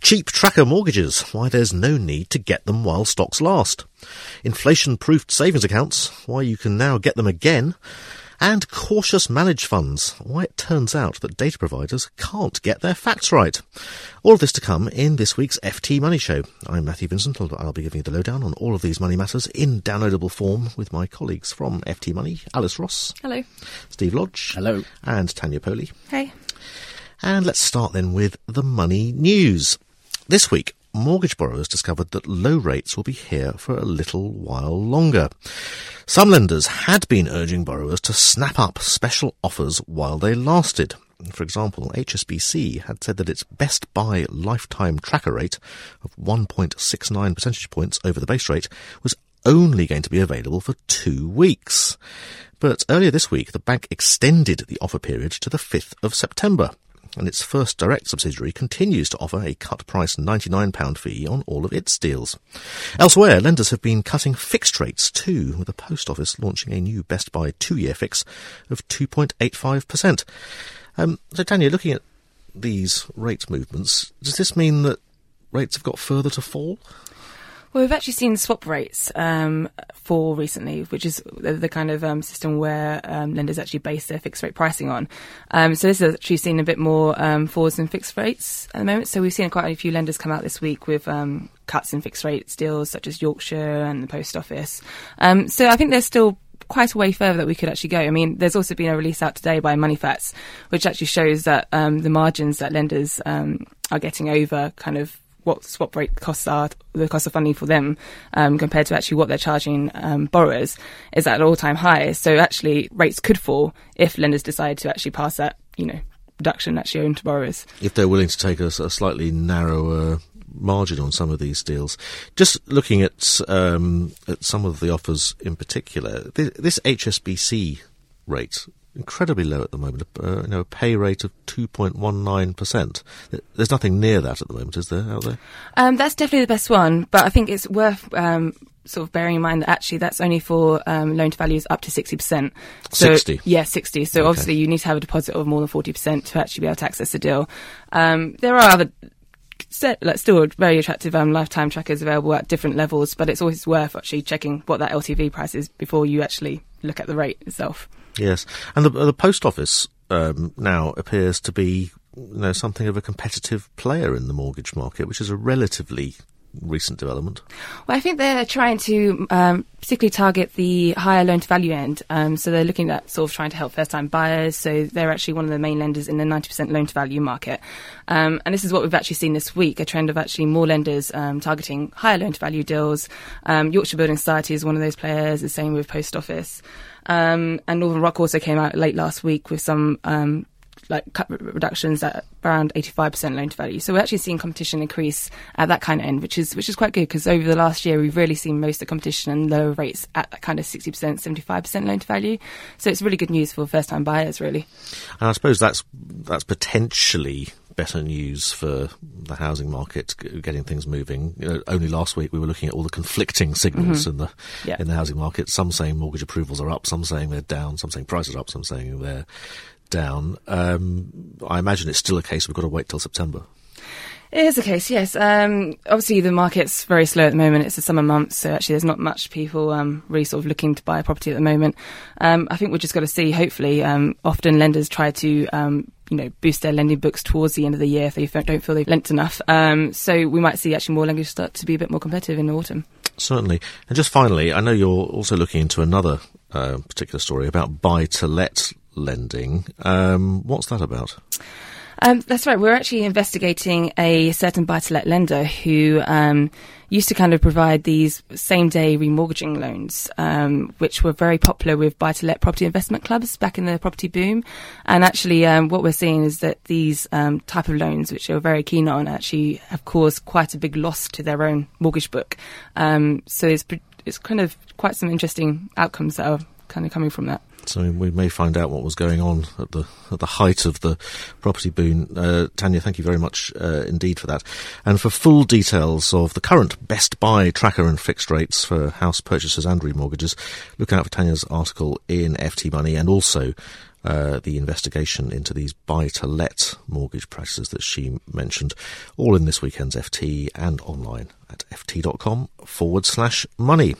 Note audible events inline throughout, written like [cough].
Cheap tracker mortgages, why there's no need to get them while stocks last. Inflation proofed savings accounts, why you can now get them again. And cautious managed funds, why it turns out that data providers can't get their facts right. All of this to come in this week's FT Money Show. I'm Matthew Vincent. I'll be giving you the lowdown on all of these money matters in downloadable form with my colleagues from FT Money, Alice Ross. Hello. Steve Lodge. Hello. And Tanya Powley. Hey. And let's start then with the money news. This week, mortgage borrowers discovered that low rates will be here for a little while longer. Some lenders had been urging borrowers to snap up special offers while they lasted. For example, HSBC had said that its best buy lifetime tracker rate of 1.69 percentage points over the base rate was only going to be available for two weeks. But earlier this week, the bank extended the offer period to the 5th of September and its first direct subsidiary continues to offer a cut price £99 fee on all of its deals. Elsewhere, lenders have been cutting fixed rates too, with the post office launching a new Best Buy two-year fix of 2.85%. Um, so, Tanya, looking at these rate movements, does this mean that rates have got further to fall? Well, we've actually seen swap rates um, fall recently, which is the, the kind of um, system where um, lenders actually base their fixed rate pricing on. Um, so this has actually seen a bit more um, falls in fixed rates at the moment. So we've seen quite a few lenders come out this week with um, cuts in fixed rates deals, such as Yorkshire and the Post Office. so I think there's still quite a way further that we could actually go. I mean, there's also been a release out today by Moneyfacts, which actually shows that um, the margins that lenders um, are getting over kind of what swap rate costs are, the cost of funding for them, um, compared to actually what they're charging um, borrowers, is at an all-time high. So actually, rates could fall if lenders decide to actually pass that, you know, reduction actually on to borrowers. If they're willing to take a, a slightly narrower margin on some of these deals. Just looking at um, at some of the offers in particular, this, this HSBC rate incredibly low at the moment. Uh, you know, a pay rate of two point one nine percent. There's nothing near that at the moment, is there? Out there? Um, that's definitely the best one, but I think it's worth. Um, sort of bearing in mind that actually that's only for um, loan to values up to 60%. So, 60? Yeah, 60. So okay. obviously you need to have a deposit of more than 40% to actually be able to access the deal. Um, there are other like, still very attractive um, lifetime trackers available at different levels, but it's always worth actually checking what that LTV price is before you actually look at the rate itself. Yes, and the, the post office um, now appears to be you know something of a competitive player in the mortgage market, which is a relatively recent development? Well, I think they're trying to um, particularly target the higher loan to value end. Um, so they're looking at sort of trying to help first time buyers. So they're actually one of the main lenders in the 90% loan to value market. Um, and this is what we've actually seen this week a trend of actually more lenders um, targeting higher loan to value deals. Um, Yorkshire Building Society is one of those players, the same with Post Office. Um, and Northern Rock also came out late last week with some like cut reductions at around 85% loan to value. So we're actually seeing competition increase at that kind of end, which is which is quite good because over the last year we've really seen most of the competition and lower rates at that kind of 60%, 75% loan to value. So it's really good news for first time buyers, really. And I suppose that's that's potentially better news for the housing market, getting things moving. You know, only last week we were looking at all the conflicting signals mm-hmm. in the yeah. in the housing market. Some saying mortgage approvals are up, some saying they're down, some saying prices are up, some saying they're down. Um, I imagine it's still a case we've got to wait till September. It is a case, yes. Um, obviously, the market's very slow at the moment. It's the summer months, so actually, there's not much people um, really sort of looking to buy a property at the moment. Um, I think we're just got to see. Hopefully, um, often lenders try to um, you know, boost their lending books towards the end of the year if they don't feel they've lent enough. Um, so we might see actually more lenders start to be a bit more competitive in the autumn. Certainly. And just finally, I know you're also looking into another uh, particular story about buy to let lending. Um, what's that about? Um, that's right. We're actually investigating a certain buy-to-let lender who um, used to kind of provide these same-day remortgaging loans, um, which were very popular with buy-to-let property investment clubs back in the property boom. And actually, um, what we're seeing is that these um, type of loans, which they are very keen on, actually have caused quite a big loss to their own mortgage book. Um, so it's it's kind of quite some interesting outcomes that are kind of coming from that. So we may find out what was going on at the at the height of the property boom. Uh, Tanya, thank you very much uh, indeed for that. And for full details of the current Best Buy tracker and fixed rates for house purchases and remortgages, look out for Tanya's article in FT Money and also uh, the investigation into these buy to let mortgage practices that she mentioned, all in this weekend's FT and online at ft.com forward slash money.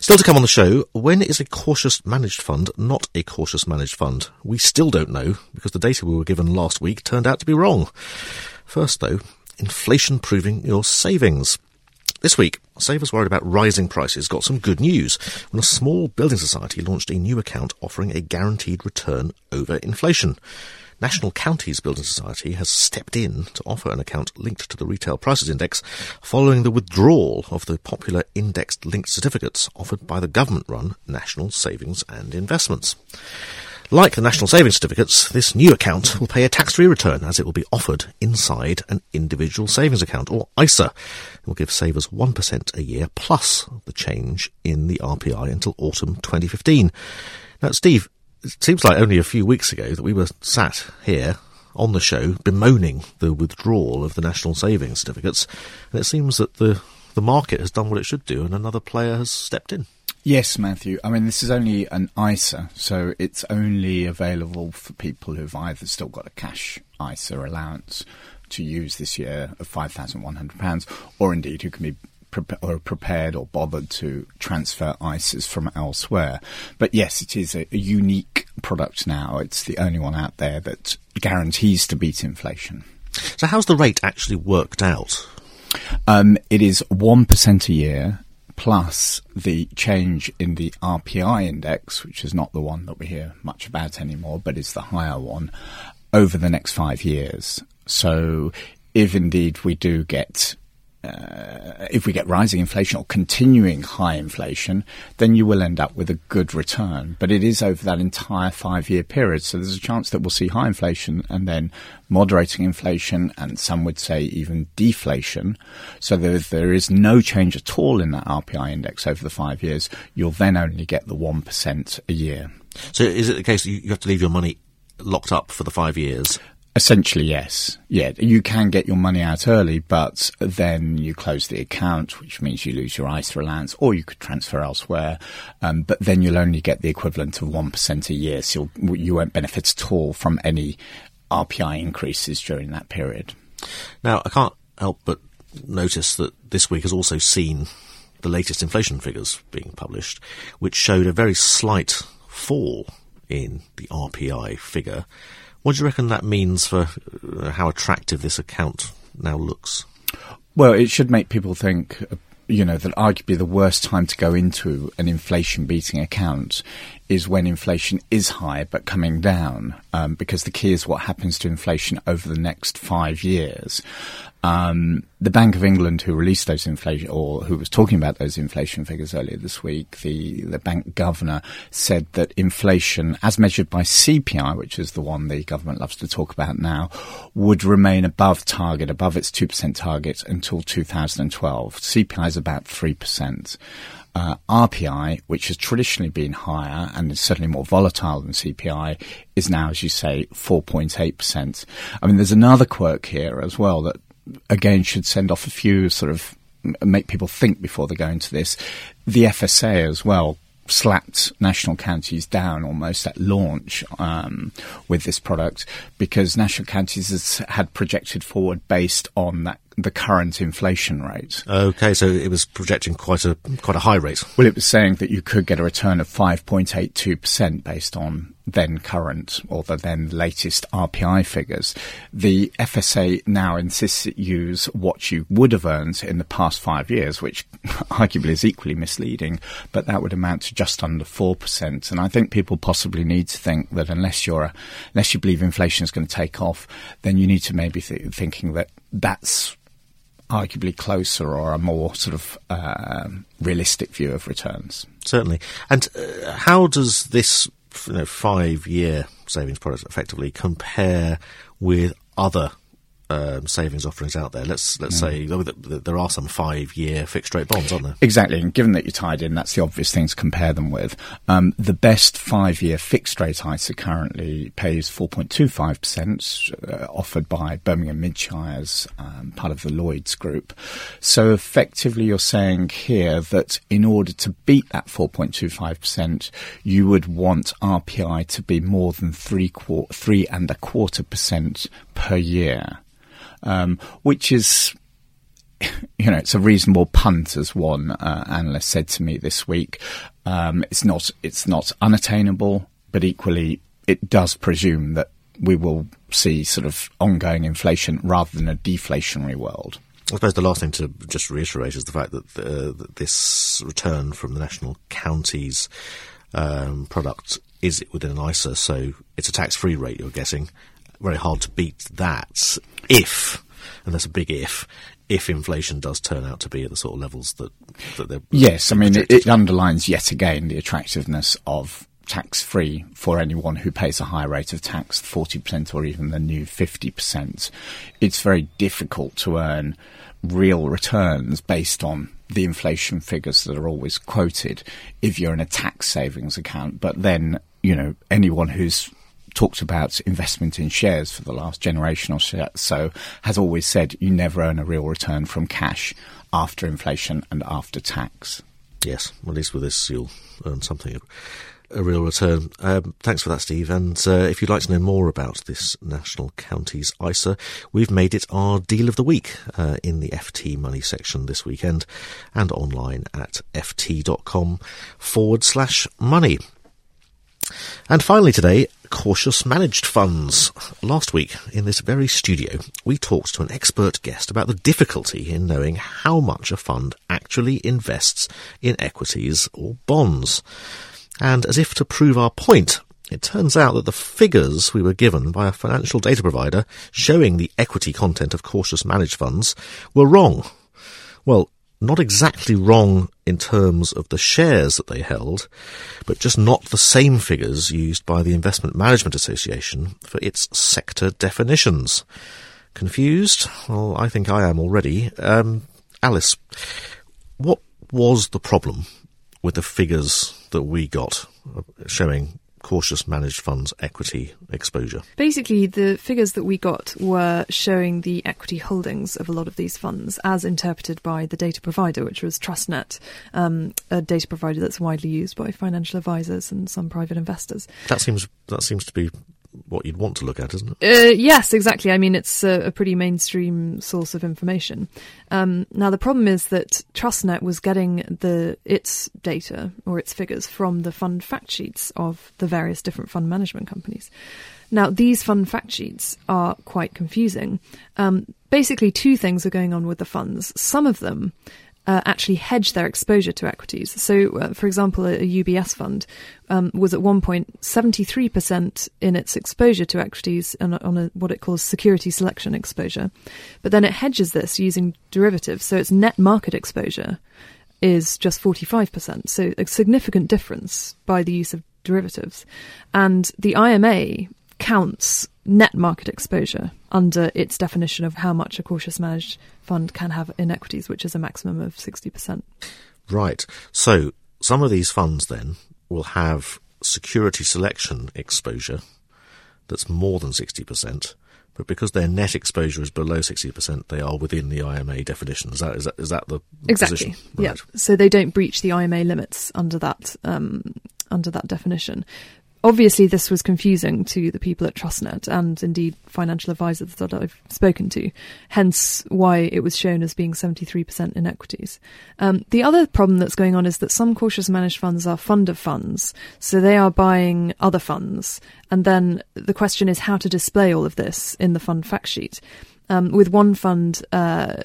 Still to come on the show, when is a cautious managed fund not a cautious managed fund? We still don't know because the data we were given last week turned out to be wrong. First, though, inflation proving your savings. This week, savers worried about rising prices got some good news when a small building society launched a new account offering a guaranteed return over inflation. National Counties Building Society has stepped in to offer an account linked to the Retail Prices Index following the withdrawal of the popular indexed linked certificates offered by the government run National Savings and Investments. Like the National Savings Certificates, this new account will pay a tax-free return as it will be offered inside an individual savings account, or ISA. It will give savers 1% a year plus the change in the RPI until autumn 2015. Now, Steve, it seems like only a few weeks ago that we were sat here on the show bemoaning the withdrawal of the national savings certificates, and it seems that the the market has done what it should do, and another player has stepped in. Yes, Matthew. I mean, this is only an ISA, so it's only available for people who've either still got a cash ISA allowance to use this year of £5,100, or indeed who can be pre- or prepared or bothered to transfer ISAs from elsewhere. But yes, it is a, a unique product now. It's the only one out there that guarantees to beat inflation. So, how's the rate actually worked out? Um, it is 1% a year plus the change in the RPI index, which is not the one that we hear much about anymore, but is the higher one, over the next five years. So if indeed we do get uh, if we get rising inflation or continuing high inflation, then you will end up with a good return. But it is over that entire five year period. So there's a chance that we'll see high inflation and then moderating inflation, and some would say even deflation. So there is no change at all in that RPI index over the five years, you'll then only get the 1% a year. So is it the case you have to leave your money locked up for the five years? Essentially, yes. Yeah, you can get your money out early, but then you close the account, which means you lose your ISA allowance, or you could transfer elsewhere. Um, but then you'll only get the equivalent of 1% a year, so you won't benefit at all from any RPI increases during that period. Now, I can't help but notice that this week has also seen the latest inflation figures being published, which showed a very slight fall in the RPI figure. What do you reckon that means for uh, how attractive this account now looks? Well, it should make people think, uh, you know, that arguably the worst time to go into an inflation beating account is when inflation is high but coming down, um, because the key is what happens to inflation over the next five years. Um, the Bank of England, who released those inflation, or who was talking about those inflation figures earlier this week, the, the bank governor said that inflation, as measured by CPI, which is the one the government loves to talk about now, would remain above target, above its 2% target until 2012. CPI is about 3%. Uh, RPI, which has traditionally been higher and is certainly more volatile than CPI, is now, as you say, 4.8%. I mean, there's another quirk here as well that again should send off a few sort of make people think before they go into this. The FSA as well slapped national counties down almost at launch um, with this product because national counties has, had projected forward based on that the current inflation rate. Okay, so it was projecting quite a quite a high rate. Well, it was saying that you could get a return of 5.82% based on then current or the then latest RPI figures. The FSA now insists it use what you would have earned in the past five years, which [laughs] arguably is equally misleading, but that would amount to just under 4%. And I think people possibly need to think that unless you're, a, unless you believe inflation is going to take off, then you need to maybe th- thinking that that's arguably closer or a more sort of uh, realistic view of returns. Certainly. And uh, how does this you know, five-year savings product effectively compare with other um, savings offerings out there. Let's let's mm. say there are some five-year fixed rate bonds, aren't there? Exactly, and given that you're tied in, that's the obvious thing to compare them with. Um, the best five-year fixed rate ISA currently pays 4.25 percent, uh, offered by Birmingham Midshires, um, part of the Lloyd's Group. So effectively, you're saying here that in order to beat that 4.25 percent, you would want RPI to be more than three three and a quarter percent per year um, which is [laughs] you know, it's a reasonable punt, as one uh, analyst said to me this week. Um, it's not, it's not unattainable, but equally, it does presume that we will see sort of ongoing inflation rather than a deflationary world. I suppose the last thing to just reiterate is the fact that, the, that this return from the national counties um, product is within an ISA, so it's a tax-free rate. You're guessing very hard to beat that if, and that's a big if, if inflation does turn out to be at the sort of levels that, that they're. Yes, I mean, it, it underlines yet again the attractiveness of tax free for anyone who pays a high rate of tax, 40% or even the new 50%. It's very difficult to earn real returns based on the inflation figures that are always quoted if you're in a tax savings account. But then, you know, anyone who's talked about investment in shares for the last generation or so has always said you never earn a real return from cash after inflation and after tax. Yes, at least with this you'll earn something a real return. Um, thanks for that, Steve. And uh, if you'd like to know more about this National Counties ISA, we've made it our deal of the week uh, in the FT Money section this weekend and online at ft.com forward slash money. And finally today, cautious managed funds. Last week, in this very studio, we talked to an expert guest about the difficulty in knowing how much a fund actually invests in equities or bonds. And as if to prove our point, it turns out that the figures we were given by a financial data provider showing the equity content of cautious managed funds were wrong. Well, not exactly wrong in terms of the shares that they held, but just not the same figures used by the Investment Management Association for its sector definitions. Confused? Well, I think I am already. Um, Alice, what was the problem with the figures that we got showing cautious managed funds equity exposure? Basically, the figures that we got were showing the equity holdings of a lot of these funds as interpreted by the data provider, which was TrustNet, um, a data provider that's widely used by financial advisors and some private investors. That seems that seems to be what you'd want to look at, isn't it? Uh, yes, exactly. I mean, it's a, a pretty mainstream source of information. Um, now, the problem is that TrustNet was getting the its data or its figures from the fund fact sheets of the various different fund management companies. Now, these fund fact sheets are quite confusing. Um, basically, two things are going on with the funds. Some of them uh, actually hedge their exposure to equities. So, uh, for example, a, a, UBS fund um, was at one point 73% in its exposure to equities on, a, on a, what it calls security selection exposure. But then it hedges this using derivatives, so its net market exposure is just 45%. So, a significant difference by the use of derivatives. And the IMA counts net market exposure under its definition of how much a cautious managed fund can have in equities, which is a maximum of 60%. Right. So some of these funds then will have security selection exposure that's more than 60%, but because their net exposure is below 60%, they are within the IMA definition. Is that, is that, is that the exactly? position? Yeah. Right. So they don't breach the IMA limits under that um, under that definition. Obviously, this was confusing to the people at Trustnet and indeed financial advisors that I've spoken to, hence why it was shown as being 73% in equities. Um, the other problem that's going on is that some cautious managed funds are fund of funds, so they are buying other funds. And then the question is how to display all of this in the fund fact sheet. Um, with one fund, uh,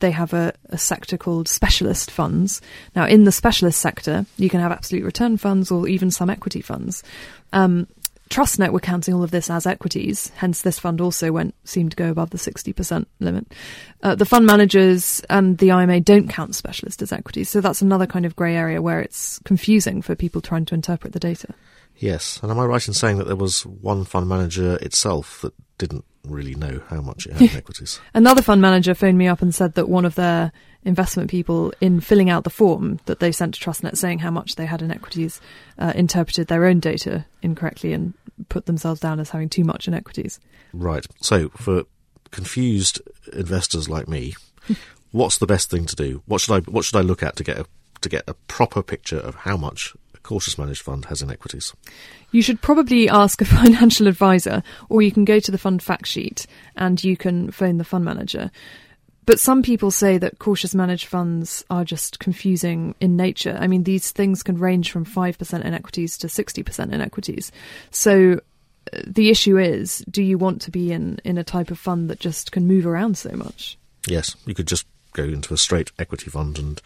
they have a, a, sector called specialist funds. Now, in the specialist sector, you can have absolute return funds or even some equity funds. Um, Trustnet were counting all of this as equities, hence this fund also went seemed to go above the sixty percent limit. Uh, the fund managers and the IMA don't count specialist as equities, so that's another kind of grey area where it's confusing for people trying to interpret the data. Yes, and am I right in saying that there was one fund manager itself that didn't really know how much it had in [laughs] equities? Another fund manager phoned me up and said that one of their investment people, in filling out the form that they sent to Trustnet saying how much they had in equities, uh, interpreted their own data incorrectly and put themselves down as having too much in equities. Right. So, for confused investors like me, [laughs] what's the best thing to do? What should I What should I look at to get a, to get a proper picture of how much cautious managed fund has in equities? You should probably ask a [laughs] financial advisor, or you can go to the fund fact sheet and you can phone the fund manager. But some people say that cautious managed funds are just confusing in nature. I mean, these things can range from 5% in equities to 60% in equities. So uh, the issue is do you want to be in, in a type of fund that just can move around so much? Yes, you could just go into a straight equity fund and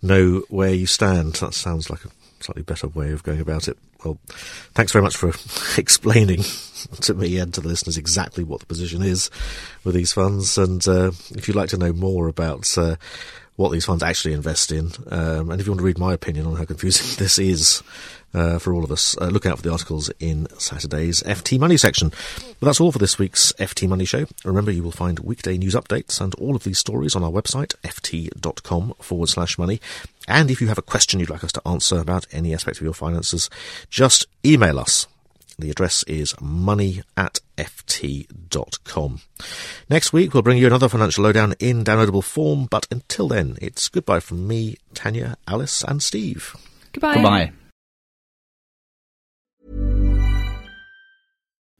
know where you stand. That sounds like a slightly better way of going about it. Well, thanks very much for [laughs] explaining [laughs] to me and to the listeners exactly what the position is with these funds. And uh, if you'd like to know more about uh, what these funds actually invest in, um, and if you want to read my opinion on how confusing [laughs] this is uh, for all of us, uh, look out for the articles in Saturday's FT Money section. But that's all for this week's FT Money show. Remember, you will find weekday news updates and all of these stories on our website, ft.com forward slash money. And if you have a question you'd like us to answer about any aspect of your finances, just email us. The address is money at ft.com. Next week, we'll bring you another financial lowdown in downloadable form, but until then, it's goodbye from me, Tanya, Alice, and Steve. Goodbye. Goodbye.